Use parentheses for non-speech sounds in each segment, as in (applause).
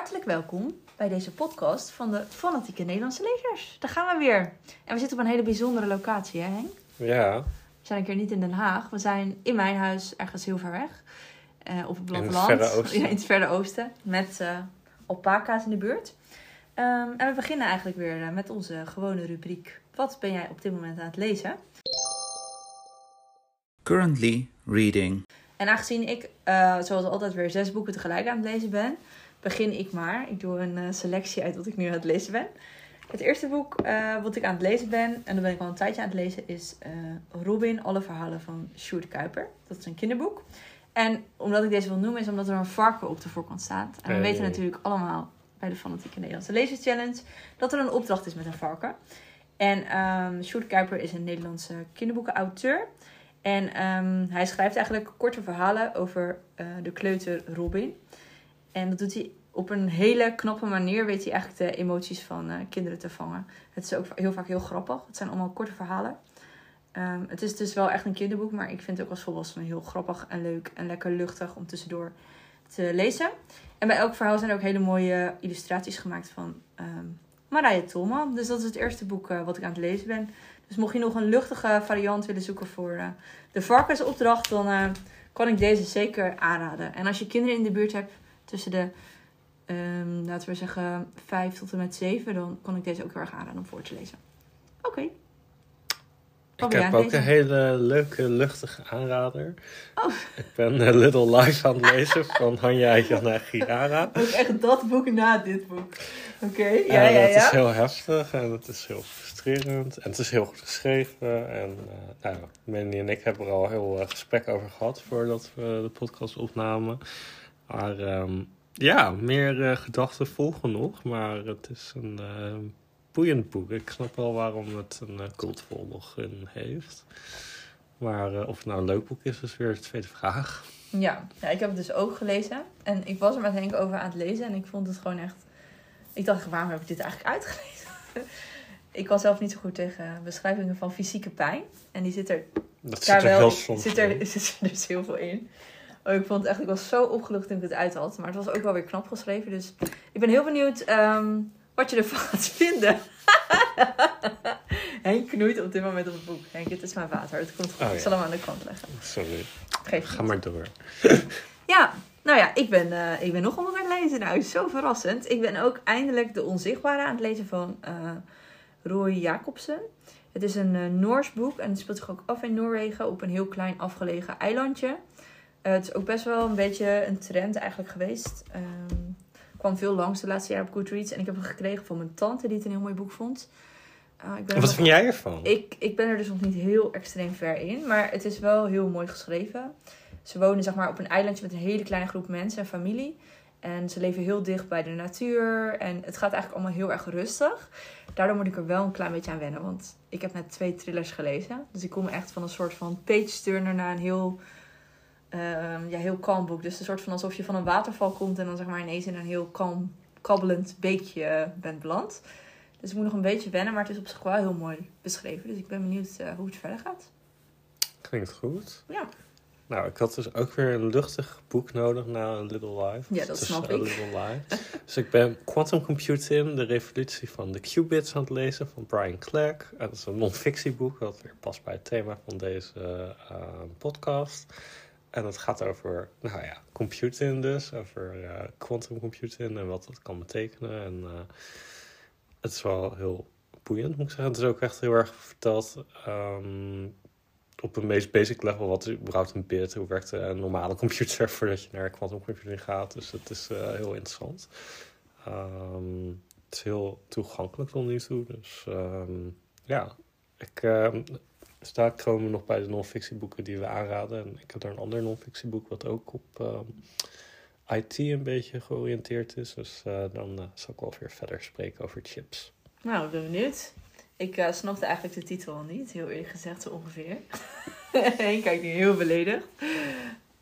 Hartelijk welkom bij deze podcast van de Fanatieke Nederlandse Lezers. Daar gaan we weer. En we zitten op een hele bijzondere locatie, hè Henk? Ja, We zijn een keer niet in Den Haag. We zijn in mijn huis, ergens heel ver weg. eh, op het In het platteland. verre (laughs) oosten. Ja, in het verre oosten. Met eh alpaca's in de buurt. Ehm, en we beginnen eigenlijk weer eh, met onze gewone rubriek. Wat ben jij op dit moment aan het lezen? Currently reading En aangezien ik, eh, zoals altijd, weer zes boeken tegelijk aan het lezen ben, begin ik maar. Ik doe een eh, selectie uit wat ik nu aan het lezen ben. Het eerste boek eh, wat ik aan het lezen ben, en daar ben ik al een tijdje aan het lezen, is eh, Robin, alle verhalen van Sjoerd Kuiper. Dat is een kinderboek. En omdat ik deze wil noemen, is omdat er een varken op de voorkant staat. En we Hey. weten natuurlijk allemaal bij de Fanatieke Nederlandse Lezers Challenge dat er een opdracht is met een varken. En ehm Sjoerd Kuiper is een Nederlandse kinderboekenauteur. En ehm, hij schrijft eigenlijk korte verhalen over de kleuter Robin. En dat doet hij op een hele knappe manier. Weet hij eigenlijk de emoties van eh, kinderen te vangen. Het is ook heel vaak heel grappig. Het zijn allemaal korte verhalen. Ehm, het is dus wel echt een kinderboek, maar ik vind het ook als volwassene heel grappig en leuk en lekker luchtig om tussendoor te lezen. En bij elk verhaal zijn er ook hele mooie illustraties gemaakt van ehm Marije Tolman. Dus dat is het eerste boek eh, wat ik aan het lezen ben. Dus mocht je nog een luchtige variant willen zoeken voor eh, de varkensopdracht, dan kan ik deze zeker aanraden. En als je kinderen in de buurt hebt tussen de, ehm, laten we zeggen, 5 tot en met 7, dan kan ik deze ook heel erg aanraden om voor te lezen. Oké. Ik heb ook een hele leuke, luchtige aanrader. Oh. Ik ben eh, Little Life aan het lezen van Hanya Jana Girara. (laughs) Ook echt dat boek na dit boek. Oké, ja, En ja, Het is ja. heel heftig en het is heel frustrerend. En het is heel goed geschreven. En nou, Mandy en ik hebben er al heel eh, gesprek over gehad voordat we de podcast opnamen. Maar ehm, ja, meer eh, gedachten volgen nog. Maar het is een eh, boeiend boek. Ik snap wel waarom het een uh, cultvolging heeft. Maar eh, of het nou een leuk boek is, is weer de tweede vraag. Ja, ja, ik heb het dus ook gelezen. En ik was er met Henk over aan het lezen. En ik vond het gewoon echt... Ik dacht, waarom heb ik dit eigenlijk uitgelezen? (laughs) ik was zelf niet zo goed tegen beschrijvingen van fysieke pijn. En die zit er Dat daar zit er wel heel soms zit er, (laughs) zit er dus heel veel in. Oh, ik vond het echt, ik was zo opgelucht toen ik het uit had. Maar het was ook wel weer knap geschreven. Dus ik ben heel benieuwd ehm, wat je ervan gaat vinden. (laughs) Henk knoeit op dit moment op het boek. Henk, dit is mijn water. Het komt goed. Oh, Ik zal hem aan de kant leggen. Sorry, Geef ga maar door. Ja, nou ja, ik ben, eh, ik ben nog een boek aan het lezen. Nou, zo verrassend. Ik ben ook eindelijk De Onzichtbare aan het lezen van eh, Roy Jacobsen. Het is een eh, Noors boek en het speelt zich ook af in Noorwegen op een heel klein afgelegen eilandje. Eh, het is ook best wel een beetje een trend eigenlijk geweest. Ehm kwam veel langs de laatste jaren op Goodreads. En ik heb hem gekregen van mijn tante die het een heel mooi boek vond. Eh, ik ben Wat nog- vind jij ervan? ik, ik ben er dus nog niet heel extreem ver in. Maar het is wel heel mooi geschreven. Ze wonen zeg maar op een eilandje met een hele kleine groep mensen en familie. En ze leven heel dicht bij de natuur. En het gaat eigenlijk allemaal heel erg rustig. Daardoor moet ik er wel een klein beetje aan wennen. Want ik heb net twee thrillers gelezen. Dus ik kom echt van een soort van page-turner naar een heel, ja, heel kalm boek. Dus een soort van alsof je van een waterval komt. En dan zeg maar ineens in een heel kalm, kabbelend beekje eh, bent beland. Dus ik moet nog een beetje wennen, maar het is op zich wel heel mooi beschreven. Dus ik ben benieuwd eh, hoe het verder gaat. Klinkt goed. Ja. Nou, ik had dus ook weer een luchtig boek nodig na Little Life. Ja, dat Dus, snap ik. Little Life. (laughs) dus ik ben Quantum Computing, de revolutie van de qubits aan het lezen van Brian. En dat is een non-fictieboek dat weer past bij het thema van deze eh, podcast. En het gaat over, nou ja, computing dus. Over eh, quantum computing en wat dat kan betekenen. En eh, het is wel heel boeiend, moet ik zeggen. Het is ook echt heel erg verteld ehm, op een meest basic level. Wat is überhaupt een bit? Hoe werkt een normale computer (laughs) voordat je naar quantum computing gaat? Dus het is eh, heel interessant. Ehm, het is heel toegankelijk tot nu toe. Dus ehm, ja, ik ehm, sta ik gewoon nog bij de non-fictieboeken die we aanraden. En ik heb daar een ander non-fictieboek wat ook op ehm, IT een beetje georiënteerd is. Dus eh, dan eh, zal ik wel weer verder spreken over chips. Nou, ik ben benieuwd. Ik eh, snapte eigenlijk de titel al niet, heel eerlijk gezegd, zo ongeveer. (laughs) Henk kijkt nu heel beledigd.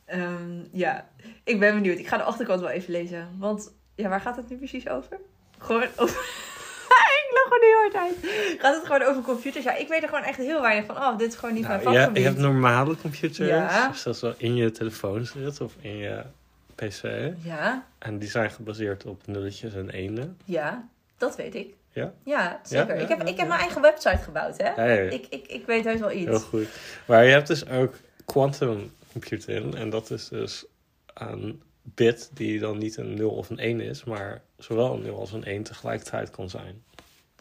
Ehm, ja, ik ben benieuwd. Ik ga de achterkant wel even lezen. Want, ja, waar gaat het nu precies over? Gewoon over... gewoon hard uit. Gaat het gewoon over computers? Ja, ik weet er gewoon echt heel weinig van. Oh, dit is gewoon niet Nou, mijn vakgebied. je hebt normale computers, Ja. zoals wel in je telefoon zit of in je PC. Ja, En die zijn gebaseerd op nulletjes en enen. ja, dat weet ik. Ja? Ja, zeker. Ja, ja, ik heb, ja, ik heb ja. mijn eigen website gebouwd, hè? Ja, ja, ja. Ik, ik, ik weet heus wel iets. Heel goed. Maar je hebt dus ook quantum computing. En dat is dus een bit die dan niet een 0 of een 1 is, maar zowel een 0 als een 1 tegelijkertijd kan zijn.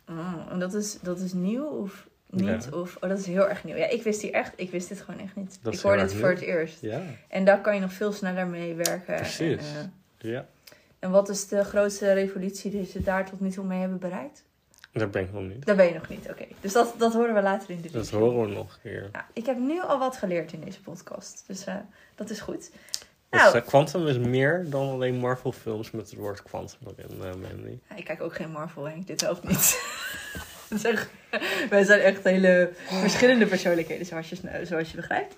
Oh, en dat is, dat is nieuw of niet? Ja. Of, oh, dat is heel erg nieuw. Ja, ik wist hier echt, ik wist dit gewoon echt niet. Dat ik hoorde erg voor het eerst. Ja, En daar kan je nog veel sneller mee werken. Precies. En, eh, ja. en wat is de grootste revolutie die ze daar tot nu toe mee hebben bereikt? dat ben ik nog niet. Daar ben je nog niet, oké. Dus dat, dat horen we later in de Dat review. horen we nog een keer. Ja, ik heb nu al wat geleerd in deze podcast. Dus eh, dat is goed. Dus Nou, eh, quantum is meer dan alleen Marvel films met het woord quantum erin, eh Mandy. Ja, ik kijk ook geen Marvel, Henk. Dit helpt niet. (laughs) Echt- Wij zijn echt hele verschillende persoonlijkheden, zoals je, zoals je begrijpt.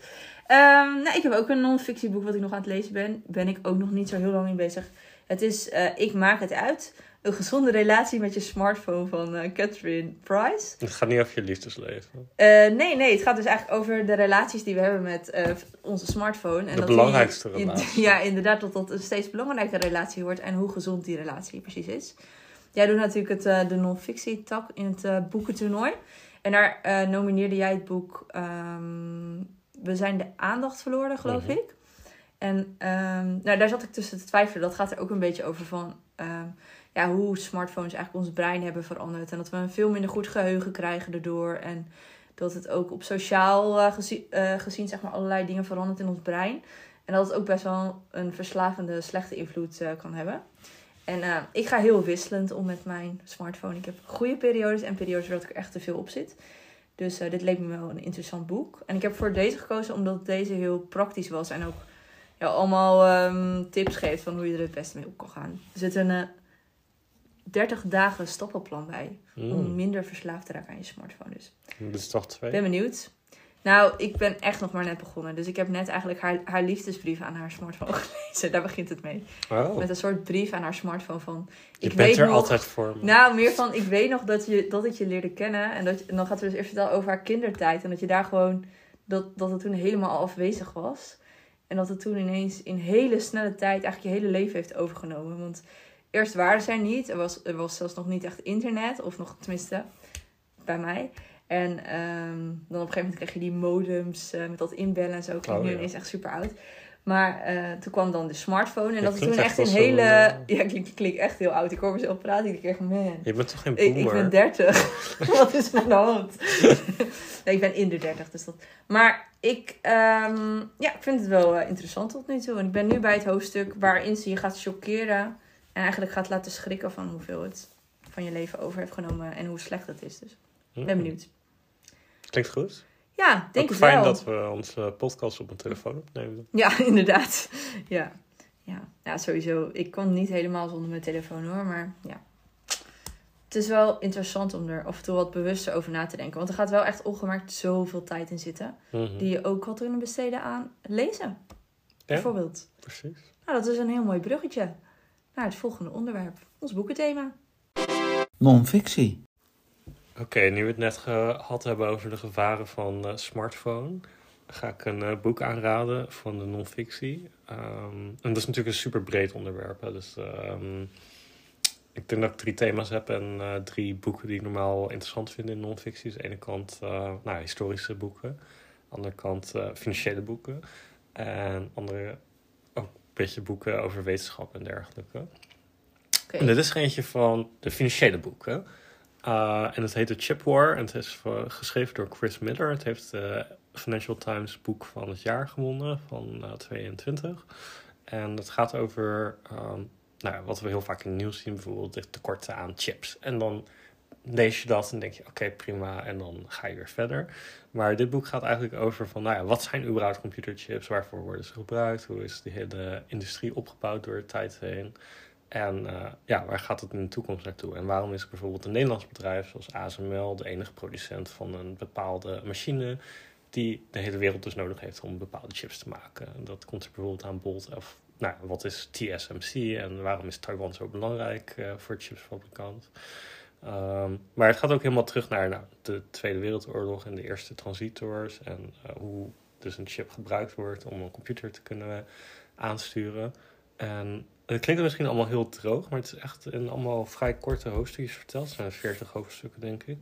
Ehm, nou, ik heb ook een non-fictieboek wat ik nog aan het lezen ben. Ben ik ook nog niet zo heel lang mee bezig. Het is eh, Ik maak het uit. Een gezonde relatie met je smartphone van eh, Catherine Price. Het gaat niet over je liefdesleven. Eh, nee, nee, het gaat dus eigenlijk over de relaties die we hebben met eh, onze smartphone. En De dat belangrijkste die- relatie. Ja, inderdaad, dat dat een steeds belangrijkere relatie wordt en hoe gezond die relatie precies is. Jij doet natuurlijk het, de non-fictie tak in het boekentoernooi. En daar nomineerde jij het boek ehm, We zijn de aandacht verloren, geloof Mhm. ik. En ehm, nou, daar zat ik tussen te twijfelen. Dat gaat er ook een beetje over van ehm, ja, hoe smartphones eigenlijk ons brein hebben veranderd. En dat we een veel minder goed geheugen krijgen daardoor. En dat het ook op sociaal eh, eh, gezien zeg maar, allerlei dingen verandert in ons brein. En dat het ook best wel een verslavende, slechte invloed eh, kan hebben. En ik ga heel wisselend om met mijn smartphone. Ik heb goede periodes en periodes waar ik er echt te veel op zit. Dus dit leek me wel een interessant boek. En ik heb voor deze gekozen omdat deze heel praktisch was. En ook ja, allemaal ehm, tips geeft van hoe je er het beste mee op kan gaan. Er zit een 30 dagen stappenplan bij. Om Mm. minder verslaafd te raken aan je smartphone. Dus Dit is toch twee? ben benieuwd. Nou, ik ben echt nog maar net begonnen. Dus ik heb net eigenlijk haar, haar liefdesbrief aan haar smartphone (laughs) gelezen. Daar begint het mee. Oh, Met een soort brief aan haar smartphone van... je ik bent weet er nog- altijd voor me. Nou, meer van, ik weet nog dat, je, dat ik je leerde kennen. En, dat, en dan gaat ze dus eerst vertellen over haar kindertijd. En dat je daar gewoon, dat, dat het toen helemaal al afwezig was. En dat het toen ineens in hele snelle tijd eigenlijk je hele leven heeft overgenomen. Want eerst waren ze er niet. Er was, er was zelfs nog niet echt internet. Of nog, tenminste, bij mij. En ehm, dan op een gegeven moment kreeg je die modems eh, met dat inbellen en zo. Klinkt Oh, nu ja. ineens echt super oud. Maar eh, toen kwam dan de smartphone. En dat is toen echt een hele... eh, (laughs) Ja, klinkt klink echt heel oud. Ik hoor mezelf praten. Ik denk echt, man... Je bent toch geen Ik, ik boomer? ben 30. (laughs) Wat is er aan de hand? (laughs) nee, ik ben in de 30, dus dat. Maar ik, ehm, ja, ik vind het wel interessant tot nu toe. En ik ben nu bij het hoofdstuk waarin ze je gaat chockeren. En eigenlijk gaat laten schrikken van hoeveel het van je leven over heeft genomen. En hoe slecht het is. Dus ik ben Mm. benieuwd. Klinkt goed. Ja, denk Ook het fijn wel. dat we onze podcast op mijn telefoon opnemen. Ja, (laughs) inderdaad. Ja. Ja. ja, sowieso. Ik kon niet helemaal zonder mijn telefoon hoor, maar ja. Het is wel interessant om er af en toe wat bewuster over na te denken. Want er gaat wel echt ongemerkt zoveel tijd in zitten. Mhm. Die je ook had kunnen besteden aan lezen. Ja, Bijvoorbeeld. precies. Nou, dat is een heel mooi bruggetje naar het volgende onderwerp. Ons boekenthema. Non-fictie. Oké, nu we het net gehad hebben over de gevaren van eh, smartphone, ga ik een eh, boek aanraden van de non-fictie. Ehm, en dat is natuurlijk een super breed onderwerp. Hè, dus ehm, ik denk dat ik drie thema's heb en eh, drie boeken die ik normaal interessant vind in non-fictie. Dus aan de ene kant eh, nou, historische boeken, aan de andere kant eh, financiële boeken en andere beetje boeken over wetenschap en dergelijke. En dit is eentje van de financiële boeken. Uh, en het heet The Chip War. En het is uh, geschreven door Chris Miller. Het heeft de Financial Times boek van het jaar gewonnen van uh, 22. En het gaat over um, nou wat we heel vaak in het nieuws zien. Bijvoorbeeld de tekorten aan chips. En dan lees je dat en denk je, oké, prima. En dan ga je weer verder. Maar dit boek gaat eigenlijk over van, nou ja, wat zijn überhaupt computerchips? Waarvoor worden ze gebruikt? Hoe is de hele industrie opgebouwd door de tijd heen? En uh, ja, waar gaat het in de toekomst naartoe? En waarom is bijvoorbeeld een Nederlands bedrijf zoals ASML de enige producent van een bepaalde machine die de hele wereld dus nodig heeft om bepaalde chips te maken? En dat komt er bijvoorbeeld aan bod. Of nou, wat is TSMC en waarom is Taiwan zo belangrijk uh, voor chipsfabrikant? Um, maar het gaat ook helemaal terug naar nou, de Tweede Wereldoorlog en de eerste transistors en uh, hoe dus een chip gebruikt wordt om een computer te kunnen aansturen. En het klinkt misschien allemaal heel droog, maar het is echt in allemaal vrij korte hoofdstukjes verteld. Het zijn 40 hoofdstukken, denk ik.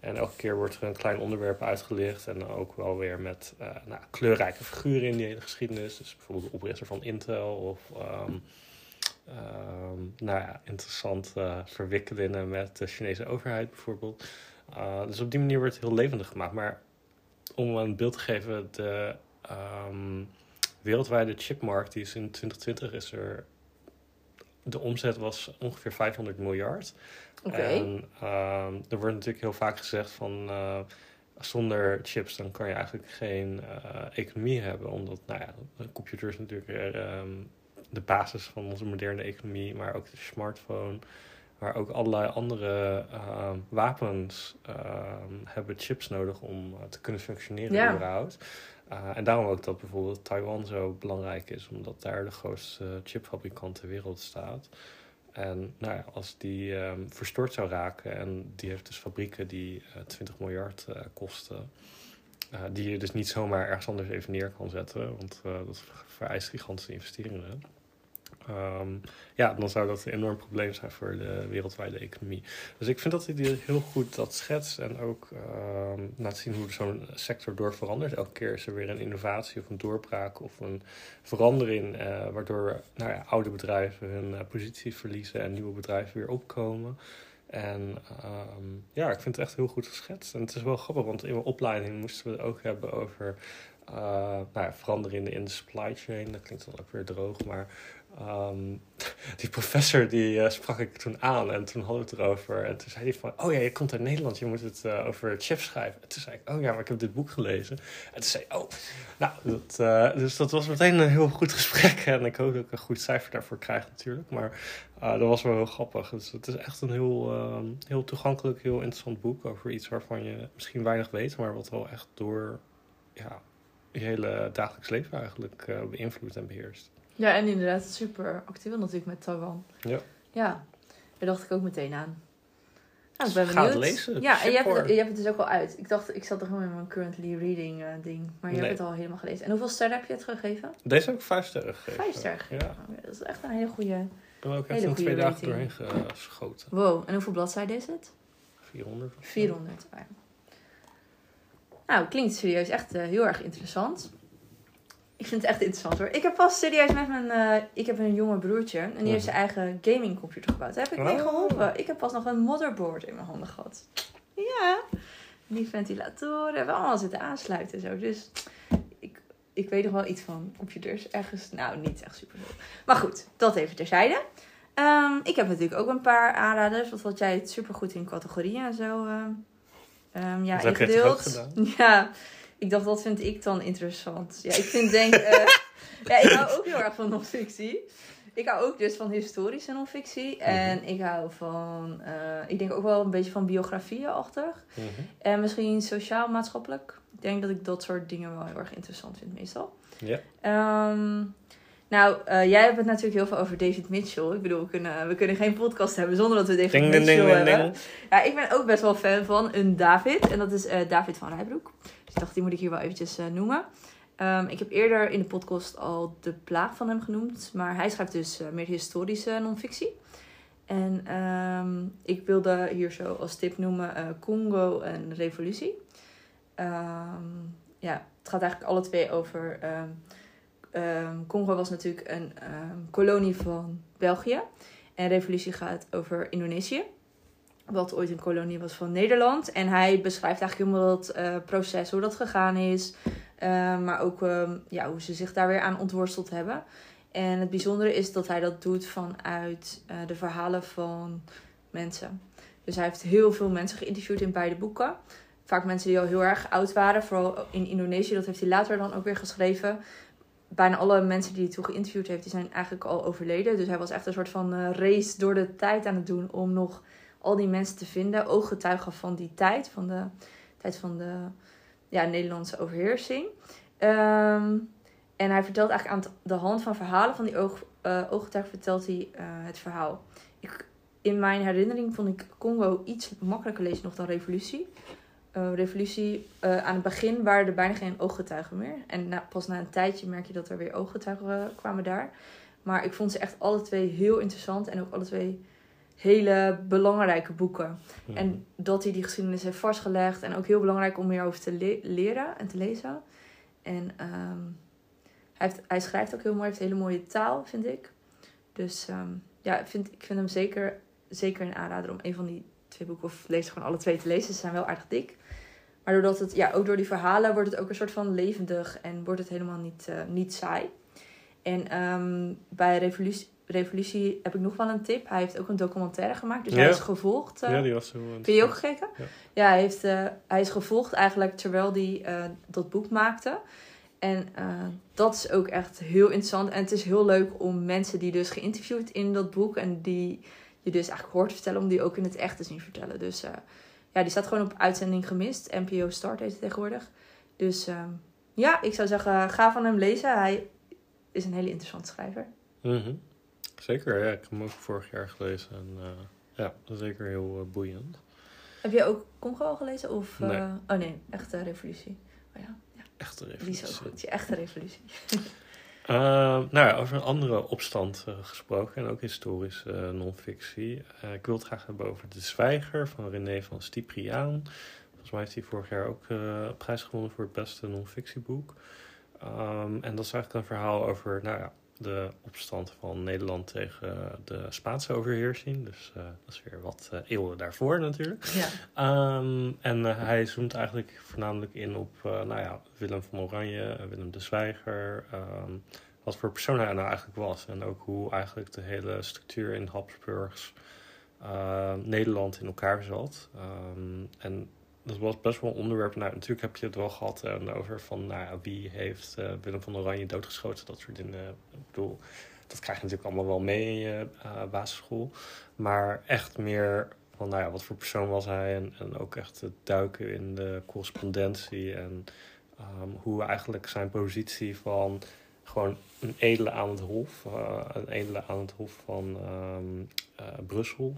En elke keer wordt er een klein onderwerp uitgelicht. En ook wel weer met uh, nou, kleurrijke figuren in die hele geschiedenis. Dus bijvoorbeeld de oprichter van Intel of um, um, nou ja, interessante verwikkelingen met de Chinese overheid bijvoorbeeld. Uh, dus op die manier wordt het heel levendig gemaakt. Maar om een beeld te geven, de um, wereldwijde chipmarkt die is in 2020 is er. De omzet was ongeveer 500 miljard. En um, er wordt natuurlijk heel vaak gezegd van uh, zonder chips dan kan je eigenlijk geen uh, economie hebben. Omdat nou ja, de computer is natuurlijk um, de basis van onze moderne economie, maar ook de smartphone. Maar ook allerlei andere uh, wapens hebben chips nodig om te kunnen functioneren Ja. überhaupt. Uh, en daarom ook dat bijvoorbeeld Taiwan zo belangrijk is, omdat daar de grootste chipfabrikant ter wereld staat. En nou ja, als die um, verstoord zou raken, en die heeft dus fabrieken die uh, 20 miljard uh, kosten, die je dus niet zomaar ergens anders even neer kan zetten, want dat vereist gigantische investeringen. Um, ja, dan zou dat een enorm probleem zijn voor de wereldwijde economie. Dus ik vind dat hij heel goed dat schetst en ook um, laat zien hoe zo'n sector door verandert. Elke keer is er weer een innovatie of een doorbraak of een verandering, uh, waardoor nou ja, oude bedrijven hun uh, positie verliezen en nieuwe bedrijven weer opkomen. En um, ja, ik vind het echt heel goed geschetst. En het is wel grappig, want in mijn opleiding moesten we het ook hebben over uh, nou veranderingen in de supply chain. Dat klinkt dan ook weer droog, maar um, (laughs) die professor die uh, sprak ik toen aan en toen hadden we het erover. En toen zei hij van, oh ja, je komt uit Nederland, je moet het uh, over chips schrijven. En toen zei ik, oh ja, maar ik heb dit boek gelezen. En toen zei oh, nou, uh, dus dat was meteen een heel goed (laughs) gesprek. En ik hoop dat ik een goed cijfer daarvoor krijg natuurlijk. Maar dat was wel heel grappig. Dus het is echt een heel, uh, heel toegankelijk, heel interessant boek over iets waarvan je misschien weinig weet, maar wat wel echt door ja, je hele dagelijks leven eigenlijk beïnvloedt en beheerst. Ja, en inderdaad super actueel natuurlijk met Taiwan. Ja. Ja, daar dacht ik ook meteen aan. Nou, ik ben Ga benieuwd. het lezen. Ja, en je hebt, het, je hebt het dus ook al uit. Ik dacht, ik zat er gewoon in mijn currently reading uh, ding. Maar je Nee. hebt het al helemaal gelezen. En hoeveel sterren heb je het gegeven? Deze heb ik vijf sterren gegeven. Vijf sterren gegeven. Ja, Oh, Dat is echt een hele goede... ik ben ook echt in twee dagen doorheen geschoten. Wow, en hoeveel bladzijden is het? 400 of zo. 400. Oh ja. Nou, klinkt serieus echt uh, heel erg interessant. Ik vind het echt interessant hoor. Ik heb pas serieus met mijn... Uh, ik heb een jonge broertje. En die Mhm. heeft zijn eigen gamingcomputer gebouwd. Daar heb ik mee Oh. geholpen. Ik heb pas nog een motherboard in mijn handen gehad. Ja. Die ventilatoren hebben we allemaal zitten aansluiten en zo. Dus ik, ik weet nog wel iets van computers. Ergens, nou niet echt super veel. Maar goed, dat even terzijde. Um, ik heb natuurlijk ook een paar aanraders. Wat had jij het supergoed in categorieën en zo um, um, ja, Dat heb je? (laughs) Ja, ik dacht dat vind ik dan interessant. Ja, ik vind denk... Uh, (laughs) ja, ik hou ook heel erg van non-fictie. Ik hou ook dus van historische non-fictie. Mhm. En ik hou van... Uh, ik denk ook wel een beetje van biografieën-achtig. Mhm. En misschien sociaal-maatschappelijk. Ik denk dat ik dat soort dingen wel heel erg interessant vind meestal. Ja. Um, nou, uh, jij hebt het natuurlijk heel veel over David Mitchell. Ik bedoel, we kunnen, we kunnen geen podcast hebben zonder dat we David Ding, Mitchell ding, ding, hebben. Ja, ik ben ook best wel fan van een David. En dat is uh, David van Rijbroek. Dus ik dacht, die moet ik hier wel eventjes uh, noemen. Um, ik heb eerder in de podcast al de plaag van hem genoemd. Maar hij schrijft dus uh, meer historische non-fictie. En um, ik wilde hier zo als tip noemen uh, Congo en Revolutie. Um, ja, het gaat eigenlijk alle twee over... Congo was natuurlijk een kolonie van België. En Revolutie gaat over Indonesië. Wat ooit een kolonie was van Nederland. En hij beschrijft eigenlijk helemaal dat uh, proces, hoe dat gegaan is. Uh, maar ook um, ja, hoe ze zich daar weer aan ontworsteld hebben. En het bijzondere is dat hij dat doet vanuit uh, de verhalen van mensen. Dus hij heeft heel veel mensen geïnterviewd in beide boeken. Vaak mensen die al heel erg oud waren. Vooral in Indonesië, dat heeft hij later dan ook weer geschreven. Bijna alle mensen die hij toen geïnterviewd heeft, die zijn eigenlijk al overleden. Dus hij was echt een soort van race door de tijd aan het doen om nog al die mensen te vinden. Ooggetuigen van die tijd, van de tijd van de ja, Nederlandse overheersing. Um, en hij vertelt eigenlijk aan de hand van verhalen van die oog, uh, ooggetuigen vertelt hij uh, het verhaal. Ik, in mijn herinnering vond ik Congo iets makkelijker lezen nog dan Revolutie. Uh, revolutie, aan het begin waren er bijna geen ooggetuigen meer. En na, pas na een tijdje merk je dat er weer ooggetuigen kwamen daar. Maar ik vond ze echt alle twee heel interessant. En ook alle twee hele belangrijke boeken. En dat hij die geschiedenis heeft vastgelegd. En ook heel belangrijk om meer over te le- leren en te lezen. En ehm, hij, heeft, hij schrijft ook heel mooi. Hij heeft hele mooie taal, vind ik. Dus ehm, ja, ik vind, ik vind hem zeker, zeker een aanrader om een van die twee boeken... of lees gewoon alle twee te lezen. Ze zijn wel aardig dik. Maar doordat het, ja, ook door die verhalen wordt het ook een soort van levendig. En wordt het helemaal niet, eh, niet saai. En ehm, bij Revolutie, Revolutie heb ik nog wel een tip. Hij heeft ook een documentaire gemaakt. Dus Ja. hij is gevolgd... eh, ja, die was zo heb je die ook gekeken? Ja. Ja, hij, heeft, eh, hij is gevolgd eigenlijk terwijl hij eh, dat boek maakte. En dat is ook echt heel interessant. En het is heel leuk om mensen die dus geïnterviewd in dat boek... en die je dus eigenlijk hoort vertellen... om die ook in het echt te zien vertellen. Dus ja, die staat gewoon op uitzending gemist. NPO Start heet het tegenwoordig. Dus eh, ja, ik zou zeggen, ga van hem lezen. Hij is een hele interessante schrijver. Mhm. Zeker, ja. Ik heb hem ook vorig jaar gelezen. En eh, ja, zeker heel eh, boeiend. Heb jij ook Congo al gelezen? Of, eh, Nee. Oh nee, Echte Revolutie. Oh ja, ja, Echte die is revolutie. ook goed. Je Echte Revolutie. (laughs) Eh, nou ja, over een andere opstand eh, gesproken en ook historische eh, non-fictie. Eh, ik wil het graag hebben over De Zwijger van René van Stipriaan. Volgens mij heeft hij vorig jaar ook eh prijs gewonnen voor het beste non-fictieboek. Ehm, en dat is eigenlijk een verhaal over nou ja, de opstand van Nederland tegen de Spaanse overheersing. Dus eh, dat is weer wat eh, eeuwen daarvoor natuurlijk. Ja. Ehm, en eh, hij zoomt eigenlijk voornamelijk in op nou ja, Willem van Oranje, Willem de Zwijger. ehm, wat voor persoon hij nou eigenlijk was. En ook hoe eigenlijk de hele structuur in Habsburgs Nederland in elkaar zat. Ehm, en dat was best wel een onderwerp. Nou, natuurlijk heb je het wel gehad eh, over van nou wie heeft eh, Willem van Oranje doodgeschoten. Dat soort dingen. Ik bedoel, dat krijg je natuurlijk allemaal wel mee in je eh, basisschool. Maar echt meer van, nou ja, wat voor persoon was hij? En, en ook echt het duiken in de correspondentie. En ehm, hoe eigenlijk zijn positie van gewoon een edele aan het hof. een edele aan het hof van ehm, eh, Brussel.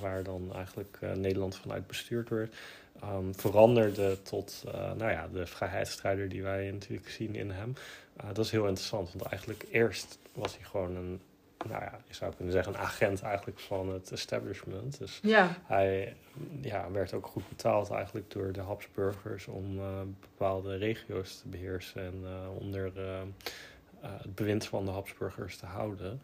waar dan eigenlijk Nederland vanuit bestuurd werd. Ehm, veranderde tot eh, nou ja, de vrijheidsstrijder die wij natuurlijk zien in hem. Eh, dat is heel interessant, want eigenlijk eerst was hij gewoon een, nou ja, je zou kunnen zeggen, een agent eigenlijk van het establishment. Dus Ja. hij ja, werd ook goed betaald eigenlijk door de Habsburgers om eh, bepaalde regio's te beheersen en onder het bewind van de Habsburgers te houden.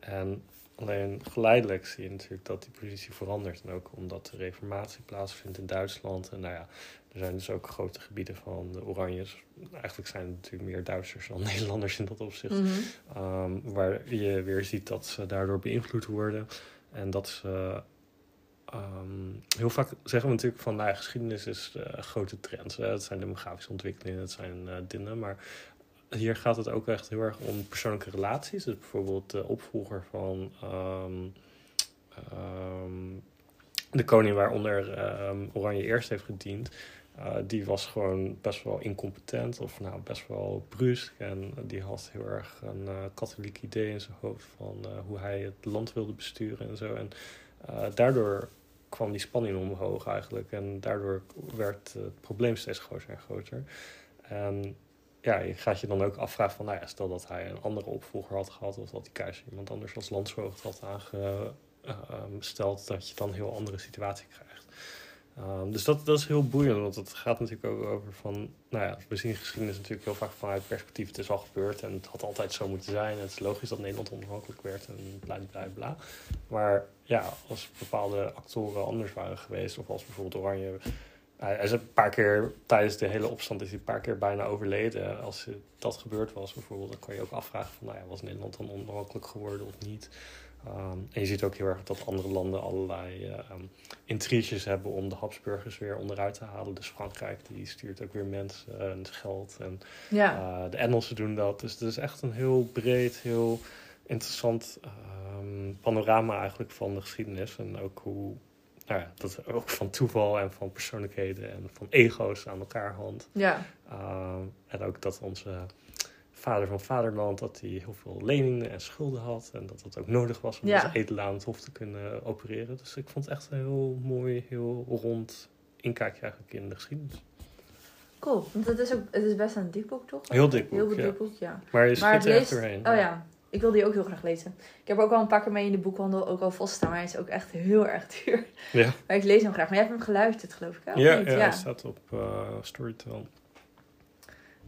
En alleen geleidelijk zie je natuurlijk dat die positie verandert. En ook omdat de reformatie plaatsvindt in Duitsland. En nou ja, er zijn dus ook grote gebieden van de Oranjes. Eigenlijk zijn het natuurlijk meer Duitsers dan (laughs) Nederlanders in dat opzicht. Mhm. Ehm, waar je weer ziet dat ze daardoor beïnvloed worden. En dat ze. ehm, heel vaak zeggen we natuurlijk van nou, geschiedenis is eh, grote trends. Hè? Het zijn demografische ontwikkelingen, het zijn eh, dingen. Maar hier gaat het ook echt heel erg om persoonlijke relaties. Dus bijvoorbeeld de opvolger van ehm, ehm, de koning waaronder ehm, Oranje eerst heeft gediend. eh, die was gewoon best wel incompetent of nou best wel brusk. En die had heel erg een eh, katholiek idee in zijn hoofd van eh, hoe hij het land wilde besturen en zo. En daardoor kwam die spanning omhoog eigenlijk. En daardoor werd het probleem steeds groter en groter. En ja, je gaat je dan ook afvragen van, nou ja, stel dat hij een andere opvolger had gehad, of dat die keizer iemand anders als landsvoogd had aangesteld, dat je dan een heel andere situatie krijgt. Ehm, dus dat, dat is heel boeiend, want het gaat natuurlijk ook over van, nou ja, we zien geschiedenis natuurlijk heel vaak vanuit perspectief, het is al gebeurd en het had altijd zo moeten zijn. Het is logisch dat Nederland onafhankelijk werd en bla bla bla. Maar ja, als bepaalde actoren anders waren geweest, of als bijvoorbeeld Oranje hij is een paar keer tijdens de hele opstand is hij een paar keer bijna overleden. Als dat gebeurd was bijvoorbeeld, dan kan je ook afvragen van, nou ja, was Nederland dan onafhankelijk geworden of niet? Ehm, en je ziet ook heel erg dat andere landen allerlei ehm, intriges hebben om de Habsburgers weer onderuit te halen. Dus Frankrijk die stuurt ook weer mensen en geld. En Ja. eh, de Engelsen doen dat. Dus het is echt een heel breed, heel interessant ehm, panorama eigenlijk van de geschiedenis. En ook hoe nou ja, dat ook van toeval en van persoonlijkheden en van ego's aan elkaar hand. ja. Ehm, en ook dat onze vader van vaderland, dat hij heel veel leningen en schulden had. En dat dat ook nodig was om Ja. als edele aan het hof te kunnen opereren. Dus ik vond het echt een heel mooi, heel rond inkijkje eigenlijk in de geschiedenis. Cool. Want het is, ook, het is best een dik boek, toch? Heel dik boek, Heel dik boek, ja. Maar je Maar het schiet er echt doorheen. Oh ja. Ik wil die ook heel graag lezen. Ik heb er ook al een paar keer mee in de boekhandel ook al vaststaan. Maar hij is ook echt heel erg (laughs) duur. Ja, Maar ik lees hem graag. Maar jij hebt hem geluisterd, geloof ik. Hè? Ja, ja, hij staat op eh Storytel.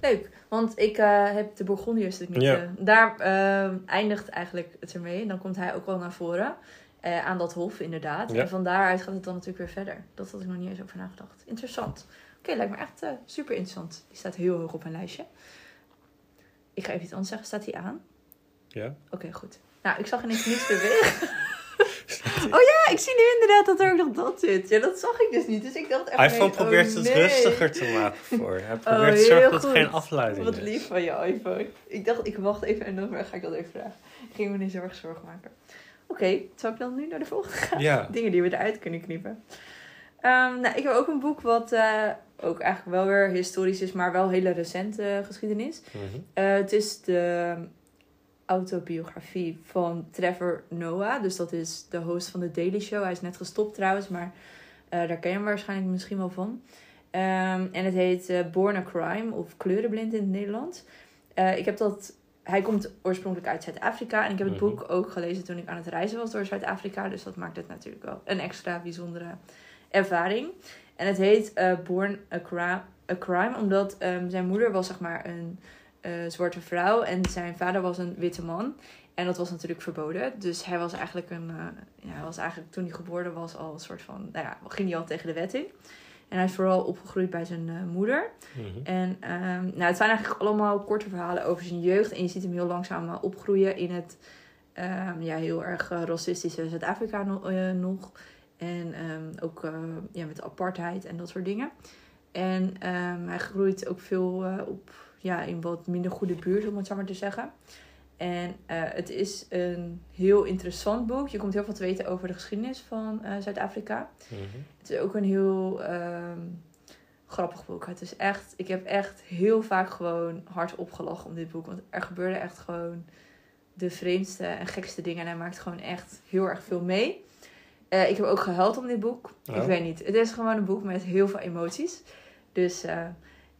Leuk, want ik eh, heb de Bourgondiërs dus niet. Ja. eh, daar eh, eindigt eigenlijk het ermee. En dan komt hij ook wel naar voren. aan dat hof, inderdaad. Ja. En van daaruit gaat het dan natuurlijk weer verder. Dat had ik nog niet eens over nagedacht. Interessant. Oké, lijkt me echt super interessant. Die staat heel hoog op mijn lijstje. Ik ga even iets anders zeggen. Staat hij aan? Ja. Oké, goed. Nou, ik zag ineens niets bewegen. (laughs) (laughs) oh ja, ik zie nu inderdaad dat er ook nog dat zit. Ja, dat zag ik dus niet. Dus ik dacht echt... iPhone nee, probeert oh, het nee. rustiger te maken voor. Hij probeert Oh, te zorgen heel dat er geen afleiding Wat is. lief van je iPhone. Ik dacht, ik wacht even en dan ga ik dat even vragen. Ik ging me niet zo erg zorgen maken. Oké, zal ik dan nu naar de volgende gaan? Ja. (laughs) Dingen die we eruit kunnen knippen. Ehm, nou, ik heb ook een boek wat eh, ook eigenlijk wel weer historisch is, maar wel hele recente geschiedenis. Mhm. Eh, het is de autobiografie van Trevor Noah. Dus dat is de host van de Daily Show. Hij is net gestopt trouwens, maar eh, daar ken je hem waarschijnlijk misschien wel van. Ehm, en het heet eh, Born a Crime of Kleurenblind in het Nederlands. Eh, ik heb dat... Hij komt oorspronkelijk uit Zuid-Afrika. En ik heb het Mhm. boek ook gelezen toen ik aan het reizen was door Zuid-Afrika. Dus dat maakt het natuurlijk wel een extra bijzondere ervaring. En het heet Born a Crime, a Crime omdat ehm, zijn moeder was zeg maar een eh, zwarte vrouw en zijn vader was een witte man. En dat was natuurlijk verboden. Dus hij was eigenlijk een. eh, ja, hij was eigenlijk toen hij geboren was al een soort van. Nou ja, ging hij al tegen de wet in. En hij is vooral opgegroeid bij zijn eh, moeder. Mhm. En ehm, nou, het zijn eigenlijk allemaal korte verhalen over zijn jeugd. En je ziet hem heel langzaam opgroeien in het ehm, ja, heel erg racistische Zuid-Afrika no- nog. En ehm, ook ja, met apartheid en dat soort dingen. En hij groeit ook veel op ja, in wat minder goede buurt, om het zo maar te zeggen. En eh, het is een heel interessant boek. Je komt heel veel te weten over de geschiedenis van eh, Zuid-Afrika. Mhm. Het is ook een heel ehm, grappig boek. Het is echt, ik heb echt heel vaak gewoon hard opgelachen om dit boek. Want er gebeurde echt gewoon de vreemdste en gekste dingen. En hij maakt gewoon echt heel erg veel mee. Eh, ik heb ook gehuild om dit boek. Oh. Ik weet niet. Het is gewoon een boek met heel veel emoties. Dus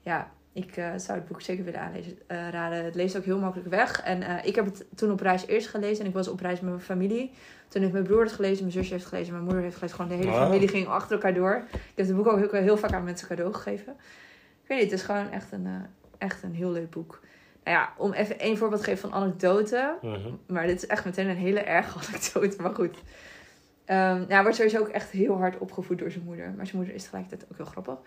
ja, ik eh, zou het boek zeker willen aanlezen, eh, raden. Het leest ook heel makkelijk weg. En eh, ik heb het toen op reis eerst gelezen. En ik was op reis met mijn familie. Toen heeft mijn broer het gelezen, mijn zusje heeft het gelezen, mijn moeder heeft het gelezen. Gewoon de hele Wow. familie ging achter elkaar door. Ik heb het boek ook heel, heel vaak aan mensen cadeau gegeven. Ik weet niet, het is gewoon echt een, echt een heel leuk boek. Nou ja, om even één voorbeeld te geven van anekdote. Mhm. Maar dit is echt meteen een hele erge (laughs) anekdote, maar goed. Ehm nou, hij wordt sowieso ook echt heel hard opgevoed door zijn moeder. Maar zijn moeder is tegelijkertijd ook heel grappig.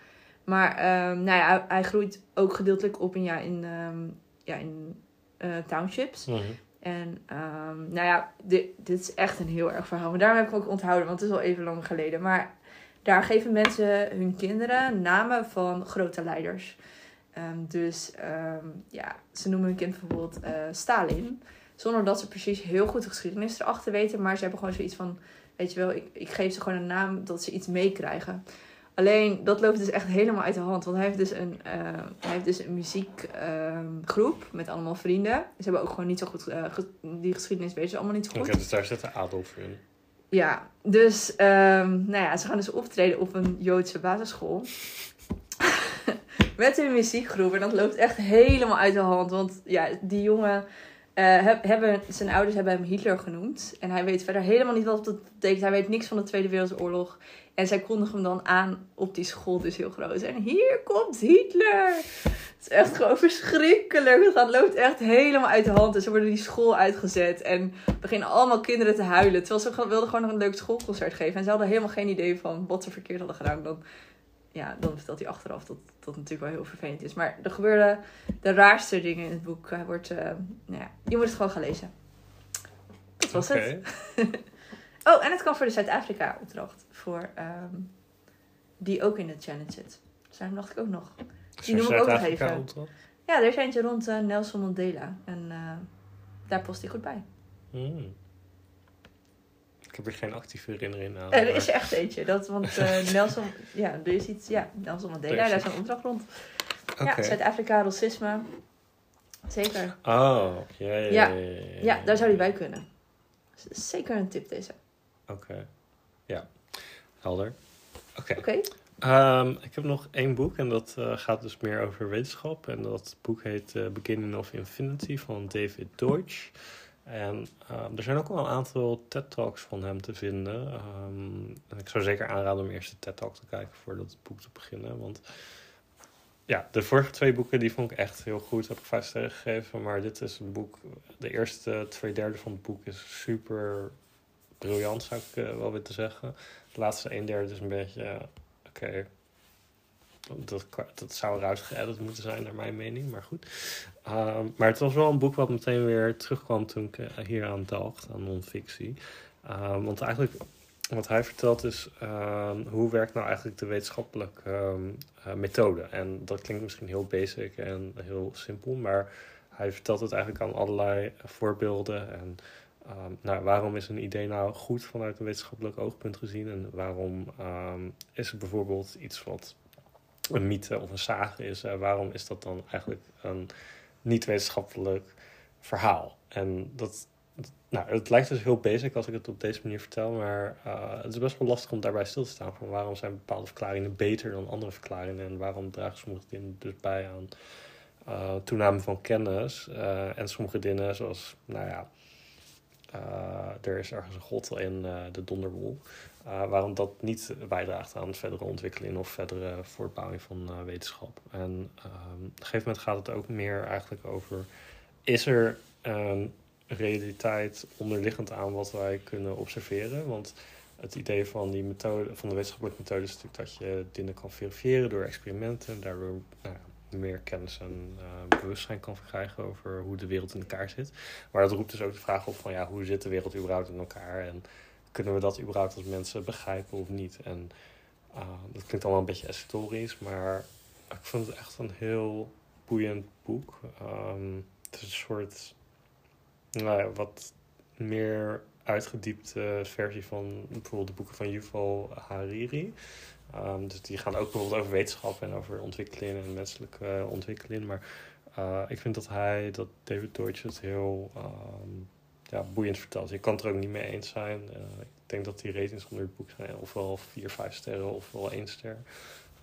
Maar ehm, nou ja, hij, hij groeit ook gedeeltelijk op in, ja, in, ehm, ja, in eh, townships. Mhm. En ehm, nou ja, dit, dit is echt een heel erg verhaal. Maar daarom heb ik hem ook onthouden, want het is al even lang geleden. Maar daar geven mensen hun kinderen namen van grote leiders. Dus ja, ze noemen hun kind bijvoorbeeld eh, Stalin. Zonder dat ze precies heel goed de geschiedenis erachter weten. Maar ze hebben gewoon zoiets van, weet je wel, ik, ik geef ze gewoon een naam dat ze iets meekrijgen. Alleen, dat loopt dus echt helemaal uit de hand. Want hij heeft dus een, eh, hij heeft dus een muziekgroep met allemaal vrienden. Ze hebben ook gewoon niet zo goed, eh, ge- die geschiedenis weten ze allemaal niet zo goed. Oké, dus daar zit de Adolf in. Ja, dus ehm, nou ja, ze gaan dus optreden op een Joodse basisschool. (laughs) Met hun muziekgroep. En dat loopt echt helemaal uit de hand. Want ja, die jongen eh, heb- hebben, zijn ouders hebben hem Hitler genoemd. En hij weet verder helemaal niet wat dat betekent. Hij weet niks van de Tweede Wereldoorlog. En zij kondigen hem dan aan op die school, dus heel groot. En hier komt Hitler! Het is echt gewoon verschrikkelijk. Het loopt echt helemaal uit de hand. En ze worden die school uitgezet. En beginnen allemaal kinderen te huilen. Terwijl ze wilden gewoon nog een leuk schoolconcert geven. En ze hadden helemaal geen idee van wat ze verkeerd hadden gedaan. Dan, ja, dan vertelt hij achteraf dat dat natuurlijk wel heel vervelend is. Maar er gebeurden de raarste dingen in het boek. Hij wordt, eh, nou ja, je moet het gewoon gaan lezen. Dat was het. (laughs) Oh, en het kan voor de Zuid-Afrika opdracht. Voor, ehm, die ook in de challenge zit. Dus daarom dacht ik ook nog. Die noem ik ook nog even. opdracht? Ja, er is eentje rond eh, Nelson Mandela. En eh, daar past hij goed bij. Hmm. Ik heb er geen actieve herinnering aan. Er is er echt eentje. Dat, want eh, (laughs) Nelson, ja, er is iets, ja, Nelson Mandela, daar is een opdracht rond. Ja, Zuid-Afrika, racisme. Zeker. Oh, ja, ja, Ja. ja. ja, Ja, daar zou hij bij kunnen. Zeker een tip deze. Oké. Ja, helder. Oké. Oké. Ehm, ik heb nog één boek en dat eh, gaat dus meer over wetenschap. En dat boek heet eh, Beginning of Infinity van David Deutsch. En ehm, er zijn ook wel een aantal TED-talks van hem te vinden. Ehm, ik zou zeker aanraden om eerst de TED-talk te kijken voordat het boek te beginnen. Want ja, de vorige twee boeken die vond ik echt heel goed. Heb ik vijf sterren gegeven. Maar dit is een boek. De eerste twee derde van het boek is super briljant, zou ik uh, wel willen zeggen. De laatste een derde is een beetje. Oké. Dat, dat zou eruit geëdit moeten zijn, naar mijn mening. Maar goed. Um, maar het was wel een boek wat meteen weer terugkwam toen ik uh, hier aan dacht, aan non-fictie. Um, want eigenlijk wat hij vertelt is um, hoe werkt nou eigenlijk de wetenschappelijke uh, methode. En dat klinkt misschien heel basic en heel simpel, maar hij vertelt het eigenlijk aan allerlei voorbeelden. En nou, waarom is een idee nou goed vanuit een wetenschappelijk oogpunt gezien? En waarom is het bijvoorbeeld iets wat een mythe of een sage is? Uh, waarom is dat dan eigenlijk een niet-wetenschappelijk verhaal? En dat nou, het lijkt dus heel basic als ik het op deze manier vertel, maar uh, het is best wel lastig om daarbij stil te staan. Van waarom zijn bepaalde verklaringen beter dan andere verklaringen en waarom dragen sommige dingen dus bij aan uh, toename van kennis. Uh, en sommige dingen, zoals, nou ja, er is ergens een god in de donderwol. waarom dat niet bijdraagt aan verdere ontwikkeling of verdere voortbouwing van wetenschap. En op een gegeven moment gaat het ook meer eigenlijk over: is er een realiteit onderliggend aan wat wij kunnen observeren. Want het idee van, die methode, van de wetenschappelijke methode is natuurlijk dat je dingen kan verifiëren door experimenten. En daardoor nou, meer kennis en uh, bewustzijn kan verkrijgen over hoe de wereld in elkaar zit. Maar dat roept dus ook de vraag op van ja, hoe zit de wereld überhaupt in elkaar? En kunnen we dat überhaupt als mensen begrijpen of niet? En uh, dat klinkt allemaal een beetje esoterisch, maar ik vond het echt een heel boeiend boek. Um, het is een soort nou wat meer uitgediepte versie van bijvoorbeeld de boeken van Yuval Hariri. Um, dus die gaan ook bijvoorbeeld over wetenschap en over ontwikkeling en menselijke ontwikkeling. Maar uh, ik vind dat hij, dat David Deutsch het heel um, ja, boeiend vertelt. Je kan het er ook niet mee eens zijn. Uh, ik denk dat die ratings onder het boek zijn ofwel 4, 5 sterren ofwel 1 ster.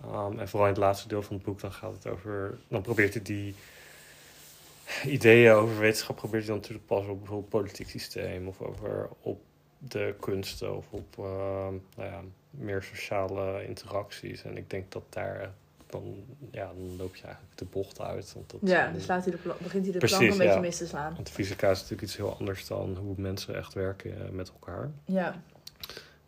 Um, en vooral in het laatste deel van het boek dan gaat het over... Dan probeert hij die ideeën over wetenschap probeert hij dan te passen op bijvoorbeeld politiek systeem of over op de kunsten of op uh, nou ja, meer sociale interacties. En ik denk dat daar dan, ja, dan loop je eigenlijk de bocht uit. Want dat, ja, dan slaat hij de begint hij de plank een beetje mis te slaan. Want fysica is natuurlijk iets heel anders dan hoe mensen echt werken met elkaar. Ja.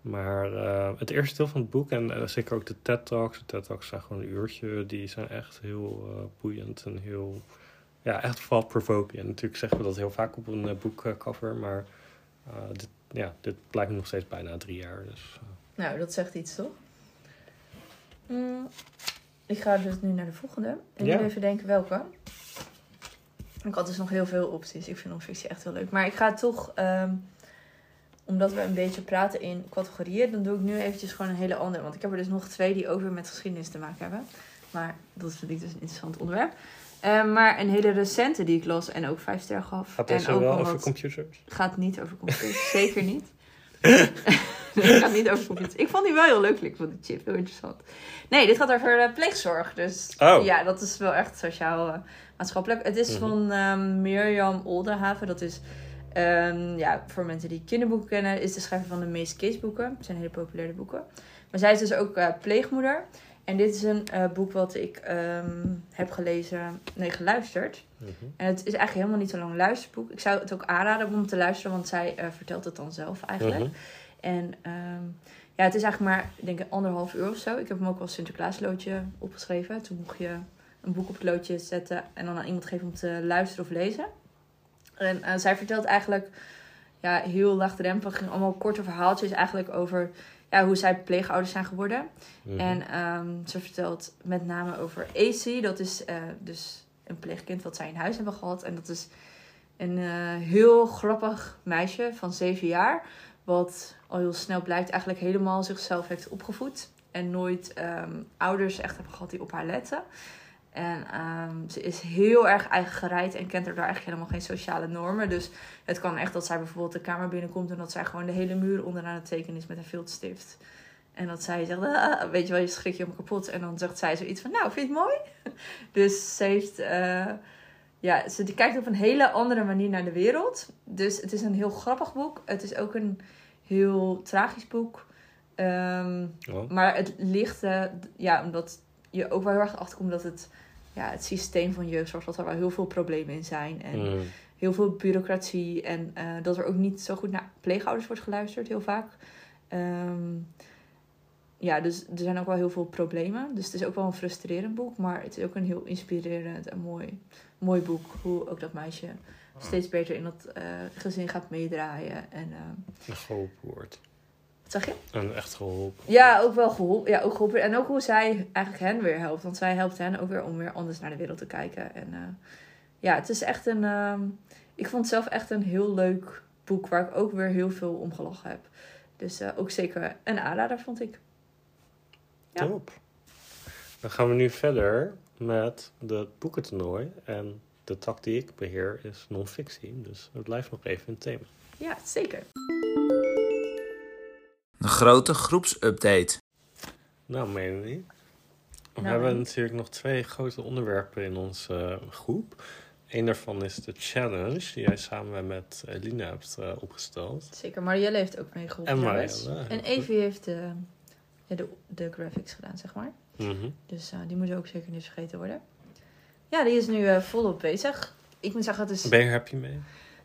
Maar uh, het eerste deel van het boek en uh, zeker ook de TED Talks. De TED Talks zijn gewoon een uurtje. Die zijn echt heel uh, boeiend en heel ja, echt thought provoking. En natuurlijk zeggen we dat heel vaak op een boekcover, maar dit, ja, dit blijkt nog steeds bijna drie jaar. Dus. Nou, dat zegt iets toch? Mm, ik ga dus nu naar de volgende. En ja. even denken welke. Ik had dus nog heel veel opties. Ik vind non-fictie echt heel leuk. Maar ik ga toch, um, omdat we een beetje praten in categorieën, dan doe ik nu eventjes gewoon een hele andere. Want ik heb er dus nog twee die ook weer met geschiedenis te maken hebben. Maar dat vind ik dus een interessant onderwerp. Uh, maar een hele recente die ik las en ook vijf ster gaf. Gaat deze en ook wel over computers? Gaat niet over computers, zeker niet. (laughs) (laughs) het gaat niet over. Ik vond die wel heel leuk, ik vond die chip heel interessant. Nee, dit gaat over uh, pleegzorg. Dus oh. ja, dat is wel echt sociaal-maatschappelijk. het is mm -hmm. van um, Mirjam Oldenhaven. Dat is, um, ja, voor mensen die kinderboeken kennen, is de schrijver van de meeste caseboeken. Het zijn hele populaire boeken. Maar zij is dus ook uh, pleegmoeder. En dit is een uh, boek wat ik um, heb gelezen, nee, geluisterd. Mm -hmm. En het is eigenlijk helemaal niet zo'n lang luisterboek. Ik zou het ook aanraden om te luisteren, want zij uh, vertelt het dan zelf eigenlijk. Mm -hmm. En um, ja, het is eigenlijk maar, ik denk ik, anderhalf uur of zo. Ik heb hem ook als Sinterklaasloodje opgeschreven. Toen mocht je een boek op het loodje zetten en dan aan iemand geven om te luisteren of lezen. En uh, zij vertelt eigenlijk ja, heel laagdrempelig, allemaal korte verhaaltjes eigenlijk over ja, hoe zij pleegouders zijn geworden. Mm -hmm. En um, ze vertelt met name over AC. Dat is uh, dus een pleegkind wat zij in huis hebben gehad. En dat is een uh, heel grappig meisje van zeven jaar. Wat al heel snel blijkt eigenlijk helemaal zichzelf heeft opgevoed. En nooit um, ouders echt hebben gehad die op haar letten. En um, ze is heel erg eigen gereid en kent er daar eigenlijk helemaal geen sociale normen. Dus het kan echt dat zij bijvoorbeeld de kamer binnenkomt en dat zij gewoon de hele muur onderaan het tekenen is met een viltstift. En dat zij zegt, ah, weet je wel, je schrik je hem kapot. En dan zegt zij zoiets van, nou, vind je het mooi? (laughs) Dus ze heeft, uh, ja, ze die kijkt op een hele andere manier naar de wereld. Dus het is een heel grappig boek. Het is ook een heel tragisch boek. Ehm, Oh. maar het ligt, eh, ja, omdat je ook wel heel erg achterkomt dat het, ja, het systeem van jeugdzorg, dat er wel heel veel problemen in zijn. En Mm. heel veel bureaucratie. En eh, dat er ook niet zo goed naar pleegouders wordt geluisterd, heel vaak. Ehm, ja, dus er zijn ook wel heel veel problemen. Dus het is ook wel een frustrerend boek. Maar het is ook een heel inspirerend en mooi, mooi boek. Hoe ook dat meisje steeds beter in dat eh, gezin gaat meedraaien. En En geholpen wordt. wat zeg je? En echt geholpen. Ja, ook wel geholpen. Ja, ook geholpen. En ook hoe zij eigenlijk hen weer helpt. Want zij helpt hen ook weer om weer anders naar de wereld te kijken. En eh, ja, het is echt een... ehm, ik vond het zelf echt een heel leuk boek. Waar ik ook weer heel veel om gelachen heb. Dus ook zeker een aanrader, vond ik. Ja. Top. Dan gaan we nu verder met het boekentoernooi. En de tak die ik beheer is non-fictie. Dus het blijft nog even in het thema. Ja, zeker. De grote groepsupdate. Nou, Melanie. We Nou, hebben natuurlijk nog twee grote onderwerpen in onze eh, groep. Eén daarvan is de challenge die jij samen met Eline hebt eh, opgesteld. Zeker. Marielle heeft ook meegeholpen. En. Marielle. En Evie heeft de, ja, de, de graphics gedaan, zeg maar. Mhm. Dus eh, die moet ook zeker niet vergeten worden. Ja, die is nu eh, volop bezig. Ik moet zeggen, het is... Ben je happy mee?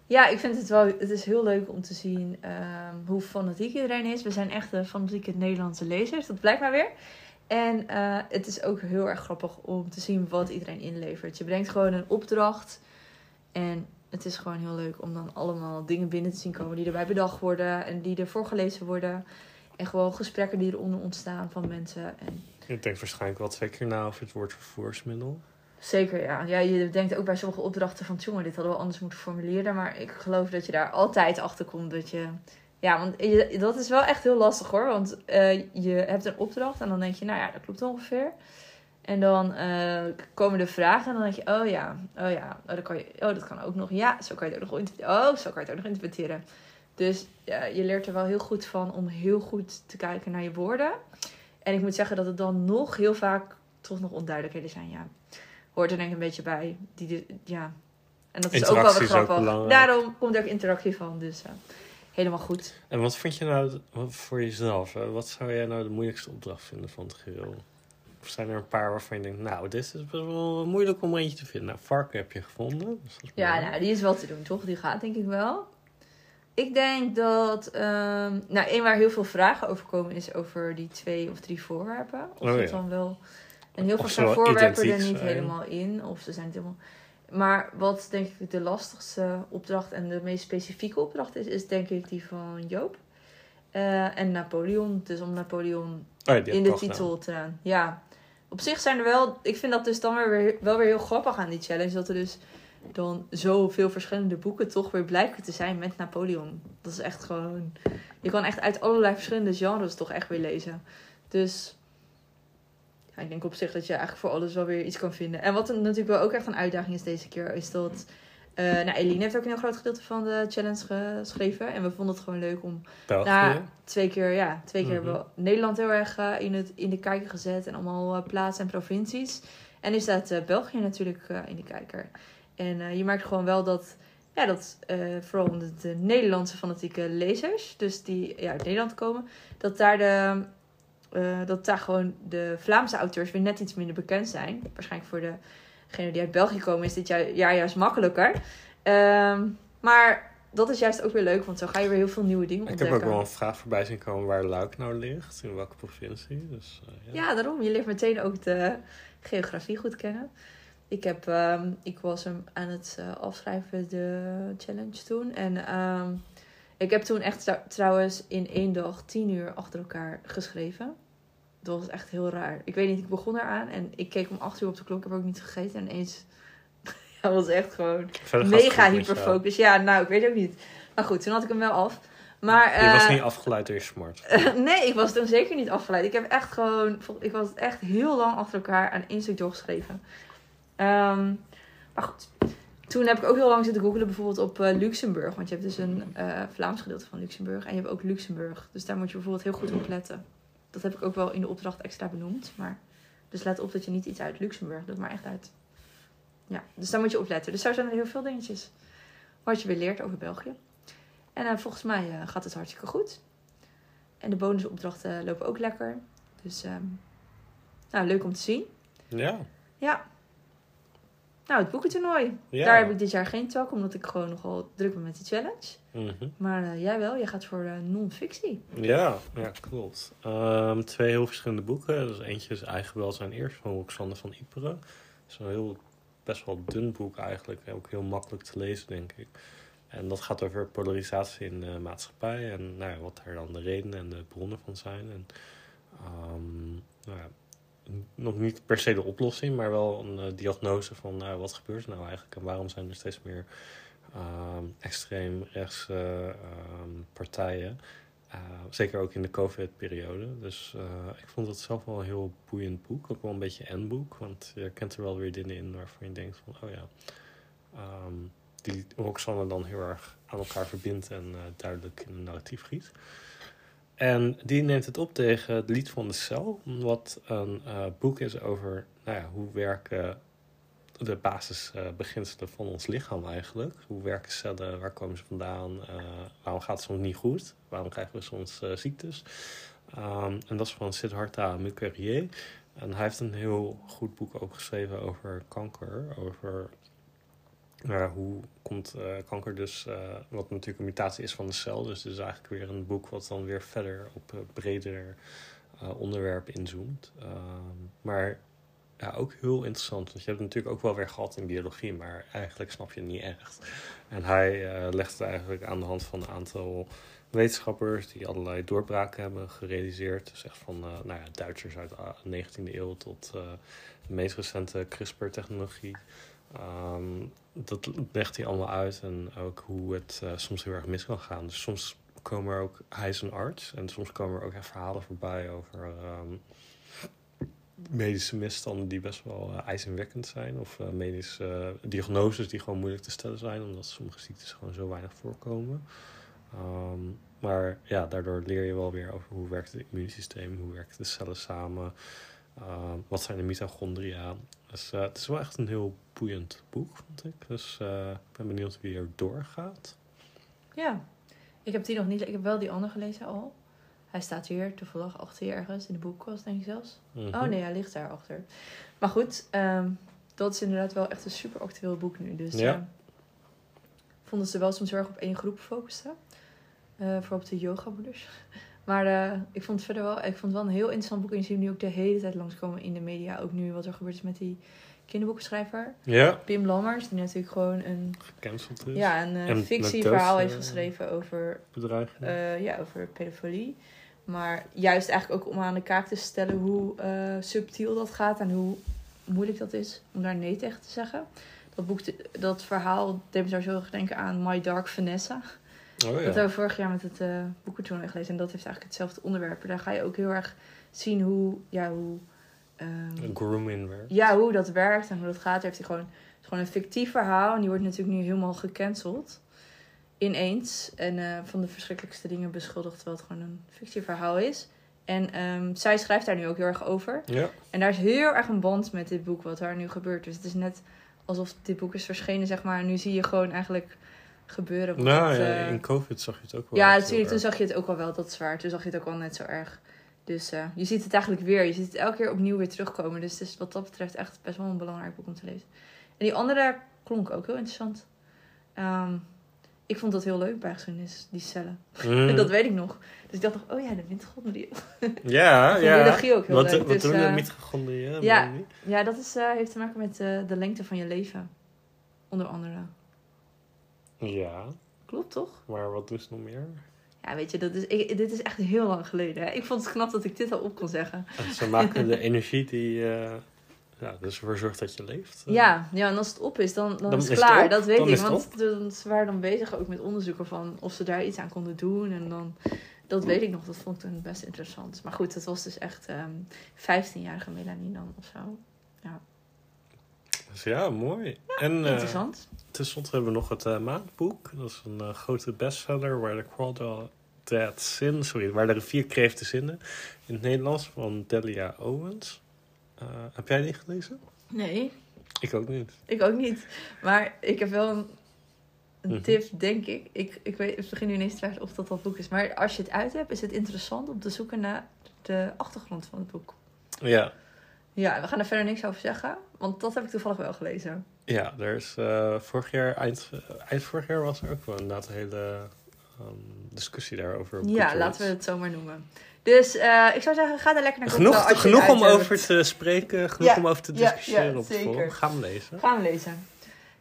Ja, ik vind het wel... Het is heel leuk om te zien ehm, hoe fanatiek iedereen is. We zijn echt de fanatieke Nederlandse lezers. Dat blijkt maar weer. En eh, het is ook heel erg grappig om te zien wat iedereen inlevert. Je brengt gewoon een opdracht. En het is gewoon heel leuk om dan allemaal dingen binnen te zien komen die erbij bedacht worden. En die er voorgelezen worden. En gewoon gesprekken die eronder ontstaan van mensen. En Ik denk waarschijnlijk wel twee keer na over het woord vervoersmiddel. Zeker, ja. ja. Je denkt ook bij sommige opdrachten van... jongen, dit hadden we anders moeten formuleren. Maar ik geloof dat je daar altijd achter komt dat je... Ja, want je, dat is wel echt heel lastig hoor. Want eh, je hebt een opdracht en dan denk je... nou ja, dat klopt ongeveer. En dan eh, komen de vragen en dan denk je... oh ja, oh ja, oh, dat, kan je, oh, dat kan ook nog. Ja, zo kan je het ook nog interpreteren. Oh, zo kan je het ook nog interpreteren. Dus je leert er wel heel goed van om heel goed te kijken naar je woorden. En ik moet zeggen dat het dan nog heel vaak toch nog onduidelijkheden zijn. Ja, hoort er denk ik een beetje bij. Die, ja. En dat is ook wel weer ook grappig. Daarom komt er ook interactie van. Dus eh, helemaal goed. En wat vind je nou wat voor jezelf? Hè? Wat zou jij nou de moeilijkste opdracht vinden van het geheel? Of zijn er een paar waarvan je denkt, nou, dit is best wel moeilijk om eentje te vinden. Nou, varken heb je gevonden. Dus Ja, nou, die is wel te doen, toch? Die gaat denk ik wel. Ik denk dat... ehm nou, één waar heel veel vragen over komen is over die twee of drie voorwerpen. Of Oh, het ja. dan wel... En heel veel zijn voorwerpen er niet zijn. helemaal in. Of ze zijn het helemaal... Maar wat denk ik de lastigste opdracht en de meest specifieke opdracht is, is denk ik die van Joop. Eh, en Napoleon. Dus om Napoleon Oh ja, in de titel te Ja, op zich zijn er wel. Ik vind dat dus dan weer, weer- wel weer heel grappig aan die challenge. Dat er dus dan zoveel verschillende boeken toch weer blijken te zijn met Napoleon. Dat is echt gewoon. Je kan echt uit allerlei verschillende genres toch echt weer lezen. Dus. Ja, ik denk op zich dat je eigenlijk voor alles wel weer iets kan vinden. En wat natuurlijk wel ook echt een uitdaging is deze keer, is dat. eh nou, Eline heeft ook een heel groot gedeelte van de challenge geschreven. En we vonden het gewoon leuk om België. nou, twee keer, ja, twee keer hebben we Nederland heel erg eh, in, het, in de kijker gezet. En allemaal eh, plaatsen en provincies. En staat eh, België natuurlijk in de kijker. En eh, je merkt gewoon wel dat, ja, dat eh, vooral de, de Nederlandse fanatieke lezers, dus die ja, uit Nederland komen, dat daar, de, eh, dat daar gewoon de Vlaamse auteurs weer net iets minder bekend zijn. Waarschijnlijk voor degenen die uit België komen is dit jaar, jaar juist makkelijker. Ehm, maar dat is juist ook weer leuk, want zo ga je weer heel veel nieuwe dingen Ik heb ontdekken. ook wel een vraag voorbij zien komen waar Luik nou ligt. In welke provincie. Dus, ja. Ja, daarom. Je leert meteen ook de geografie goed kennen. Ik, heb, ehm, ik was hem aan het eh, afschrijven, de challenge toen. En ehm, ik heb toen echt trou- trouwens in één dag tien uur achter elkaar geschreven. Dat was echt heel raar. Ik weet niet, ik begon eraan en ik keek om acht uur op de klok. Ik heb ook niet gegeten. En ineens, (laughs) ja, was echt gewoon mega hyperfocus. Ja, nou, ik weet ook niet. Maar goed, toen had ik hem wel af. Maar, Je was eh, niet afgeleid door je smart. (laughs) nee, ik was toen zeker niet afgeleid. Ik heb echt gewoon, ik was echt heel lang achter elkaar aan één stuk doorgeschreven. Ehm, maar goed, toen heb ik ook heel lang zitten googelen bijvoorbeeld op eh, Luxemburg. Want je hebt dus een eh, Vlaams gedeelte van Luxemburg en je hebt ook Luxemburg. Dus daar moet je bijvoorbeeld heel goed op letten. Dat heb ik ook wel in de opdracht extra benoemd. Maar, dus let op dat je niet iets uit Luxemburg doet, maar echt uit ja, dus daar moet je op letten. Dus daar zijn er heel veel dingetjes wat je weer leert over België. En eh, volgens mij gaat het hartstikke goed. En de bonusopdrachten lopen ook lekker. Dus ehm, nou, leuk om te zien. Ja. Ja. Nou, het boekentoernooi. ja. Daar heb ik dit jaar geen tak, omdat ik gewoon nogal druk ben met die challenge. Mhm. Maar eh, jij wel, jij gaat voor eh, non-fictie. Ja, ja, klopt. Ehm, twee heel verschillende boeken. Dus eentje is Eigen Welzijn Eerst van Roxanne van Iperen. Dat is een heel, best wel dun boek eigenlijk. Ook heel makkelijk te lezen, denk ik. En dat gaat over polarisatie in de maatschappij. En nou ja, wat daar dan de redenen en de bronnen van zijn. En, ehm, nou ja, nog niet per se de oplossing, maar wel een eh, diagnose van nou, wat gebeurt er nou eigenlijk. En waarom zijn er steeds meer ehm, extreem rechtse ehm, partijen. Uh, zeker ook in de COVID-periode. Dus ik vond het zelf wel een heel boeiend boek. Ook wel een beetje een boek. Want je kent er wel weer dingen in waarvan je denkt van... Oh ja, um, die Roxanne dan heel erg aan elkaar verbindt en duidelijk in een narratief giet. En die neemt het op tegen het Lied van de Cel. Wat een boek is over nou ja, hoe werken de basisbeginselen van ons lichaam eigenlijk. Hoe werken cellen, waar komen ze vandaan, uh, waarom gaat het soms niet goed, waarom krijgen we soms uh, ziektes. Um, en dat is van Siddhartha Mukherjee. En hij heeft een heel goed boek ook geschreven over kanker, over uh, hoe komt kanker dus, wat natuurlijk een mutatie is van de cel. Dus het is eigenlijk weer een boek wat dan weer verder op breder onderwerpen inzoomt. Um, maar ja, ook heel interessant. Want je hebt het natuurlijk ook wel weer gehad in biologie, maar eigenlijk snap je het niet echt. En hij legt het eigenlijk aan de hand van een aantal wetenschappers die allerlei doorbraken hebben gerealiseerd. Dus echt van nou ja, Duitsers uit de 19e eeuw tot de meest recente CRISPR-technologie. Um, dat legt hij allemaal uit en ook hoe het soms heel erg mis kan gaan. Dus soms komen er ook, hij is een arts, en soms komen er ook echt verhalen voorbij over um, medische misstanden die best wel uh, ijzingwekkend zijn. Of uh, medische diagnoses die gewoon moeilijk te stellen zijn, omdat sommige ziektes gewoon zo weinig voorkomen. Um, maar ja, daardoor leer je wel weer over hoe werkt het immuunsysteem, hoe werken de cellen samen, wat zijn de mitochondria. Dus het is wel echt een heel boeiend boek, vond ik. Dus ik ben benieuwd wie er doorgaat. Ja, ik heb die nog niet, ik heb wel die andere gelezen al. Hij staat hier toevallig achter je ergens in de boekkast, denk ik zelfs. Mm -hmm. Oh nee, hij ligt daar achter. Maar goed, um, dat is inderdaad wel echt een super actueel boek nu. Dus ja. uh, vonden ze wel soms heel erg op één groep focussen. Vooral op de yogamoeders. (laughs) Maar uh, ik vond het verder wel, ik vond het wel een heel interessant boek. En je ziet hem nu ook de hele tijd langskomen in de media. Ook nu wat er gebeurd is met die kinderboekenschrijver. Ja. Pim Lammers, die natuurlijk gewoon een... Gecanceld is. Ja, een uh, En fictieverhaal heeft geschreven over Bedreiging. uh, ja, over pedofilie. Maar juist eigenlijk ook om aan de kaak te stellen hoe subtiel dat gaat en hoe moeilijk dat is om daar nee tegen te zeggen. Dat, boek, dat verhaal deed me zo denken aan My Dark Vanessa. Oh, ja. Dat hebben we vorig jaar met het uh, gelezen. En dat heeft eigenlijk hetzelfde onderwerp. Daar ga je ook heel erg zien hoe... Ja, hoe um, grooming werkt. ja, hoe dat werkt en hoe dat gaat. Daar heeft hij gewoon, het is gewoon een fictief verhaal. En die wordt natuurlijk nu helemaal gecanceld ineens. En uh, van de verschrikkelijkste dingen beschuldigd, terwijl het gewoon een fictieverhaal is. En um, zij schrijft daar nu ook heel erg over. Ja. En daar is heel erg een band met dit boek, wat daar nu gebeurt. Dus het is net alsof dit boek is verschenen, zeg maar. En nu zie je gewoon eigenlijk gebeuren. Nou het, ja, uh, in COVID zag je het ook wel. ja, natuurlijk, toen erg. zag je het ook al wel, dat is waar. Toen zag je het ook al net zo erg. Dus uh, je ziet het eigenlijk weer. Je ziet het elke keer opnieuw weer terugkomen. Dus het is wat dat betreft echt best wel een belangrijk boek om te lezen. En die andere klonk ook heel interessant. Um, ik vond dat heel leuk bij geschiedenis, die cellen. Mm. (laughs) dat weet ik nog. Dus ik dacht nog, oh ja, de mitochondriën. (laughs) Ja, vond ja. ook heel wat, leuk, Wat dus, doen eh, de mitochondriën? ja. Ja, dat is, uh, heeft te maken met de lengte van je leven. Onder andere. Ja, Klopt toch? maar wat ze nog meer? Ja, weet je, dat is, ik, dit is echt heel lang geleden. Hè? Ik vond het knap dat ik dit al op kon zeggen. (laughs) En ze maken de (laughs) energie die uh, ja, dus ervoor zorgt dat je leeft. Uh, Ja, ja, en als het op is, dan, dan, Dan is het is het klaar. Dat weet Dan ik. Want ze waren dan bezig ook met onderzoeken van of ze daar iets aan konden doen. En dan, dat weet ik nog. Dat vond ik toen best interessant. Maar goed, dat was dus echt um, 15-jarige Melanie dan of zo. Ja, mooi. en uh, Interessant. tenslotte hebben we nog het uh, maandboek. Dat is een uh, grote bestseller waar de Crawdad Sin, sorry, waar de rivier kreeft de zinnen in het Nederlands van Delia Owens. Uh, heb jij die gelezen? Nee. Ik ook niet. Ik ook niet. Maar ik heb wel een, een Mhm. tip, denk ik. Ik, ik, weet, ik begin nu ineens te twijfelen of dat dat boek is. Maar als je het uit hebt, is het interessant om te zoeken naar de achtergrond van het boek. Ja, Ja, we gaan er verder niks over zeggen. Want dat heb ik toevallig wel gelezen. ja er is eh, vorig jaar, eind, eh, eind vorig jaar was er ook wel inderdaad een hele ehm, discussie daarover. op Ja, Goodreads. laten we het zo maar noemen. Dus eh, ik zou zeggen, ga er lekker naar Genoeg, het genoeg om over te spreken, genoeg Ja, om over te ja, discussiëren ja, op het zeker. forum. Gaan we lezen. Gaan we lezen.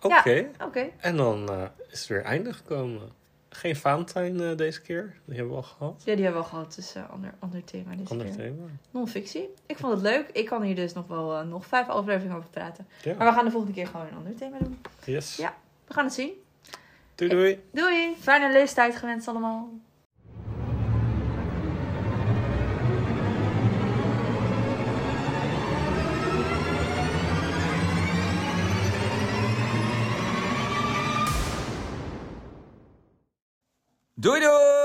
Oké, Ja. Oké. en dan is het weer einde gekomen. Geen Valentijn eh, deze keer, die hebben we al gehad. Ja, die hebben we al gehad. Dus eh, ander, ander thema deze Ander keer. thema. Non-fictie. Ik vond het leuk. Ik kan hier dus nog wel eh, nog vijf afleveringen over praten. Ja. Maar we gaan de volgende keer gewoon een ander thema doen. Yes. Ja. We gaan het zien. Doei doei. Doei! Fijne leestijd gewenst allemaal. Doei doei!